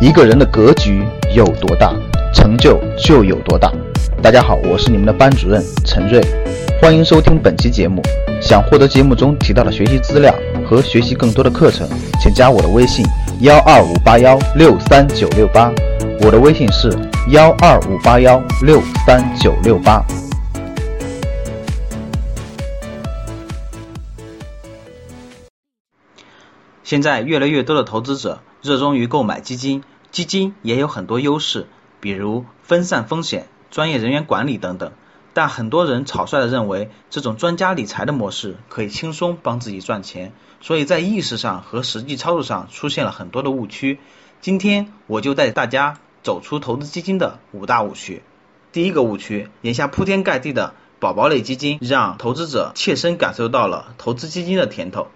一个人的格局有多大，成就就有多大。大家好，我是你们的班主任陈瑞，欢迎收听本期节目。想获得节目中提到的学习资料和学习更多的课程，请加我的微信幺二五八幺六三九六八。我的微信是幺二五八幺六三九六八。现在越来越多的投资者热衷于购买基金，基金也有很多优势，比如分散风险、专业人员管理等等。但很多人草率的认为这种专家理财的模式可以轻松帮自己赚钱，所以在意识上和实际操作上出现了很多的误区。今天我就带大家走出投资基金的五大误区。第一个误区，眼下铺天盖地的宝宝类基金让投资者切身感受到了投资基金的甜头。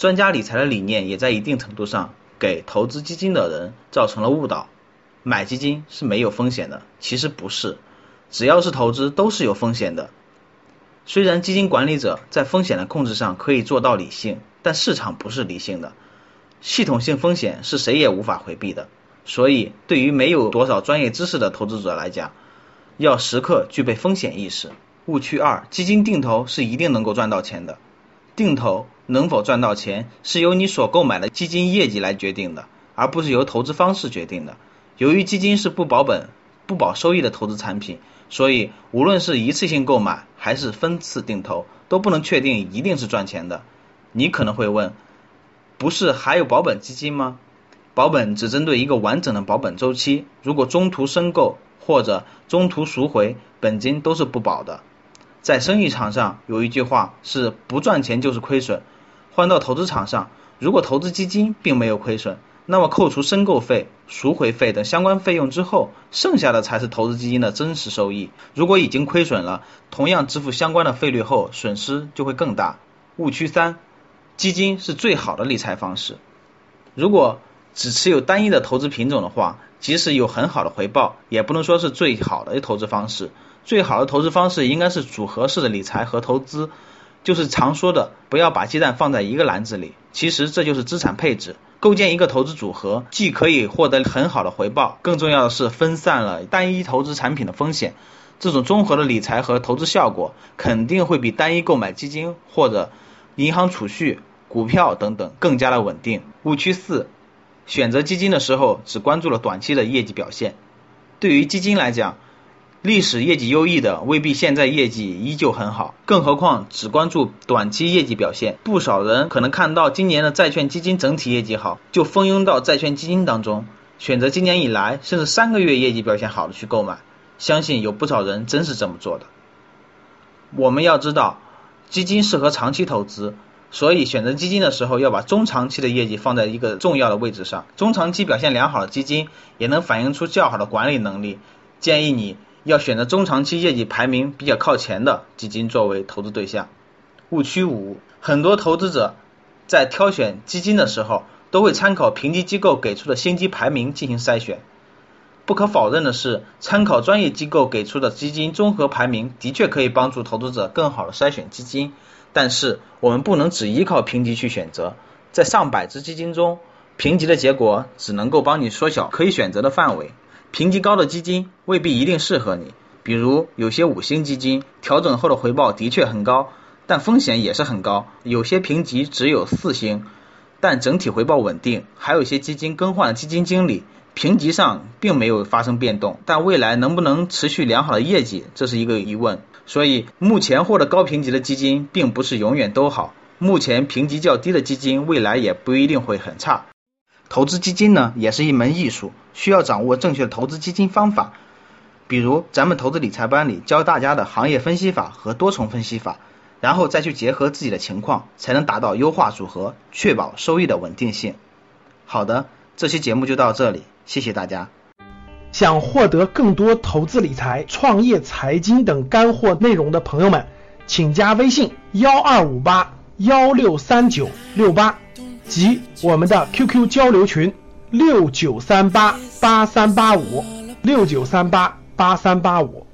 专家理财的理念也在一定程度上给投资基金的人造成了误导。买基金是没有风险的，其实不是，只要是投资都是有风险的。虽然基金管理者在风险的控制上可以做到理性，但市场不是理性的，系统性风险是谁也无法回避的。所以，对于没有多少专业知识的投资者来讲，要时刻具备风险意识。误区二：基金定投是一定能够赚到钱的。定投能否赚到钱，是由你所购买的基金业绩来决定的，而不是由投资方式决定的。由于基金是不保本、不保收益的投资产品，所以无论是一次性购买还是分次定投，都不能确定一定是赚钱的。你可能会问，不是还有保本基金吗？保本只针对一个完整的保本周期，如果中途申购或者中途赎回，本金都是不保的。在生意场上有一句话是不赚钱就是亏损，换到投资场上，如果投资基金并没有亏损，那么扣除申购费、赎回费等相关费用之后，剩下的才是投资基金的真实收益。如果已经亏损了，同样支付相关的费率后，损失就会更大。误区三，基金是最好的理财方式。如果只持有单一的投资品种的话，即使有很好的回报，也不能说是最好的投资方式。最好的投资方式应该是组合式的理财和投资，就是常说的不要把鸡蛋放在一个篮子里。其实这就是资产配置，构建一个投资组合，既可以获得很好的回报，更重要的是分散了单一投资产品的风险。这种综合的理财和投资效果，肯定会比单一购买基金或者银行储蓄、股票等等更加的稳定。误区四，选择基金的时候只关注了短期的业绩表现。对于基金来讲，历史业绩优异的未必现在业绩依旧很好，更何况只关注短期业绩表现。不少人可能看到今年的债券基金整体业绩好，就蜂拥到债券基金当中，选择今年以来甚至三个月业绩表现好的去购买。相信有不少人真是这么做的。我们要知道，基金适合长期投资，所以选择基金的时候要把中长期的业绩放在一个重要的位置上。中长期表现良好的基金也能反映出较好的管理能力。建议你。要选择中长期业绩排名比较靠前的基金作为投资对象。误区五，很多投资者在挑选基金的时候，都会参考评级机构给出的星级排名进行筛选。不可否认的是，参考专业机构给出的基金综合排名的确可以帮助投资者更好的筛选基金，但是我们不能只依靠评级去选择。在上百只基金中，评级的结果只能够帮你缩小可以选择的范围。评级高的基金未必一定适合你，比如有些五星基金调整后的回报的确很高，但风险也是很高；有些评级只有四星，但整体回报稳定；还有些基金更换了基金经理，评级上并没有发生变动，但未来能不能持续良好的业绩，这是一个疑问。所以目前获得高评级的基金并不是永远都好，目前评级较低的基金未来也不一定会很差。投资基金呢，也是一门艺术，需要掌握正确的投资基金方法。比如咱们投资理财班里教大家的行业分析法和多重分析法，然后再去结合自己的情况，才能达到优化组合，确保收益的稳定性。好的，这期节目就到这里，谢谢大家。想获得更多投资理财、创业财经等干货内容的朋友们，请加微信幺二五八幺六三九六八。及我们的 QQ 交流群六九三八八三八五六九三八八三八五。